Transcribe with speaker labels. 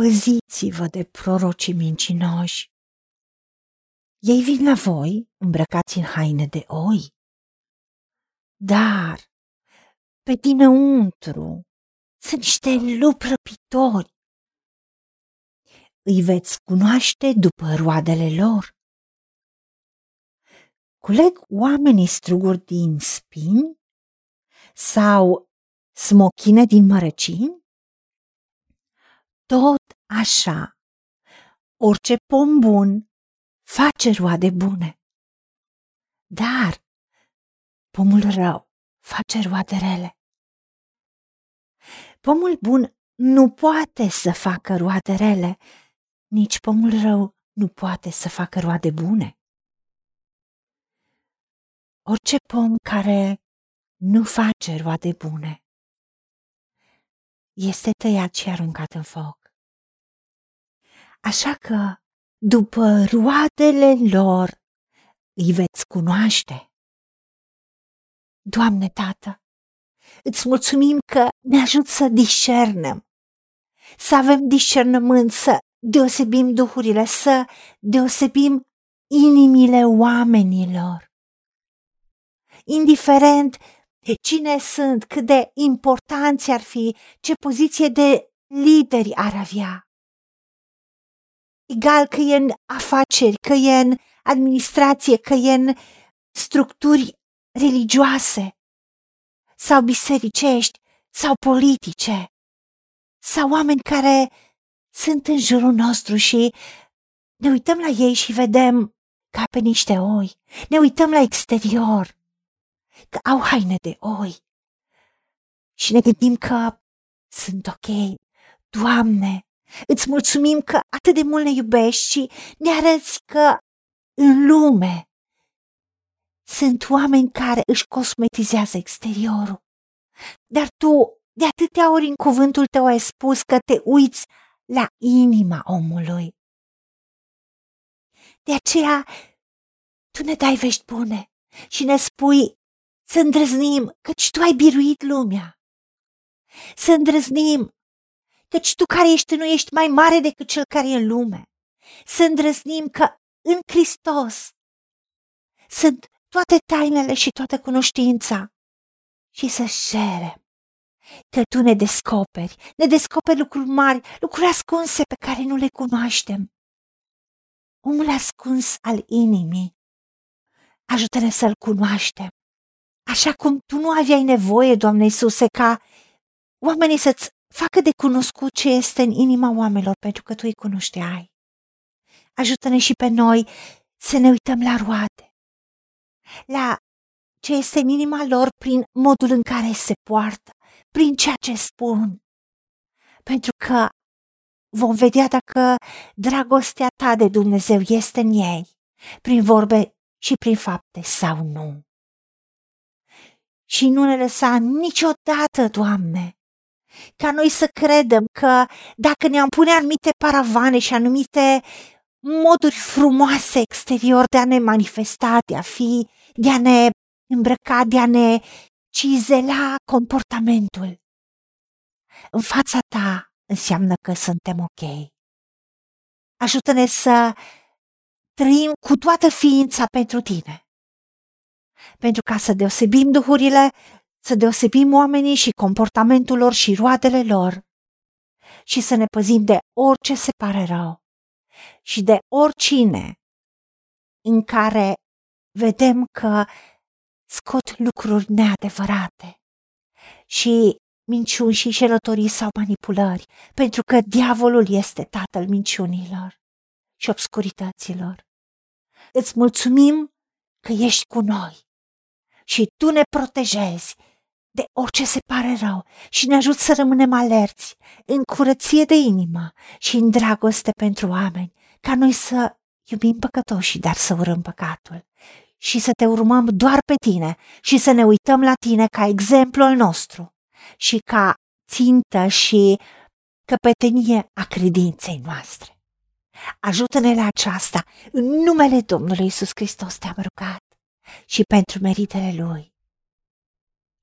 Speaker 1: păziți-vă de prorocii mincinoși. Ei vin la voi îmbrăcați în haine de oi, dar pe dinăuntru sunt niște lupi răpitori. Îi veți cunoaște după roadele lor. Culeg oamenii struguri din spini sau smochine din mărăcini? Tot așa, orice pom bun face roade bune, dar pomul rău face roade rele. Pomul bun nu poate să facă roade rele, nici pomul rău nu poate să facă roade bune. Orice pom care nu face roade bune este tăiat și aruncat în foc. Așa că, după roadele lor, îi veți cunoaște. Doamne, Tată, îți mulțumim că ne ajut să discernem, să avem discernământ, să deosebim duhurile, să deosebim inimile oamenilor. Indiferent cine sunt, cât de importanți ar fi, ce poziție de lideri ar avea. Egal că e în afaceri, că e în administrație, că e în structuri religioase sau bisericești sau politice sau oameni care sunt în jurul nostru și ne uităm la ei și vedem ca pe niște oi. Ne uităm la exterior, că au haine de oi. Și ne gândim că sunt ok. Doamne, îți mulțumim că atât de mult ne iubești și ne arăți că în lume sunt oameni care își cosmetizează exteriorul. Dar tu de atâtea ori în cuvântul tău ai spus că te uiți la inima omului. De aceea tu ne dai vești bune și ne spui să îndrăznim căci tu ai biruit lumea. Să îndrăznim căci tu care ești nu ești mai mare decât cel care e în lume. Să îndrăznim că în Hristos sunt toate tainele și toată cunoștința și să cerem că tu ne descoperi, ne descoperi lucruri mari, lucruri ascunse pe care nu le cunoaștem. Omul ascuns al inimii, ajută-ne să-l cunoaștem. Așa cum tu nu aveai nevoie, Doamne Iisuse, ca oamenii să-ți facă de cunoscut ce este în inima oamenilor, pentru că tu îi cunoșteai. Ajută-ne și pe noi să ne uităm la roade, la ce este în inima lor prin modul în care se poartă, prin ceea ce spun. Pentru că vom vedea dacă dragostea ta de Dumnezeu este în ei, prin vorbe și prin fapte sau nu. Și nu ne lăsa niciodată, Doamne, ca noi să credem că dacă ne-am pune anumite paravane și anumite moduri frumoase exterior de a ne manifesta, de a fi, de a ne îmbrăca, de a ne cizela comportamentul. În fața ta înseamnă că suntem ok. Ajută-ne să trăim cu toată ființa pentru tine. Pentru ca să deosebim duhurile, să deosebim oamenii și comportamentul lor și roadele lor și să ne păzim de orice se pare rău și de oricine în care vedem că scot lucruri neadevărate și minciuni și șelătorii sau manipulări, pentru că diavolul este tatăl minciunilor și obscurităților. Îți mulțumim că ești cu noi și tu ne protejezi de orice se pare rău și ne ajut să rămânem alerți, în curăție de inimă și în dragoste pentru oameni, ca noi să iubim păcătoși, dar să urâm păcatul și să te urmăm doar pe tine și să ne uităm la tine ca exemplu al nostru și ca țintă și căpetenie a credinței noastre. Ajută-ne la aceasta, în numele Domnului Isus Hristos te-am rugat și pentru meritele Lui.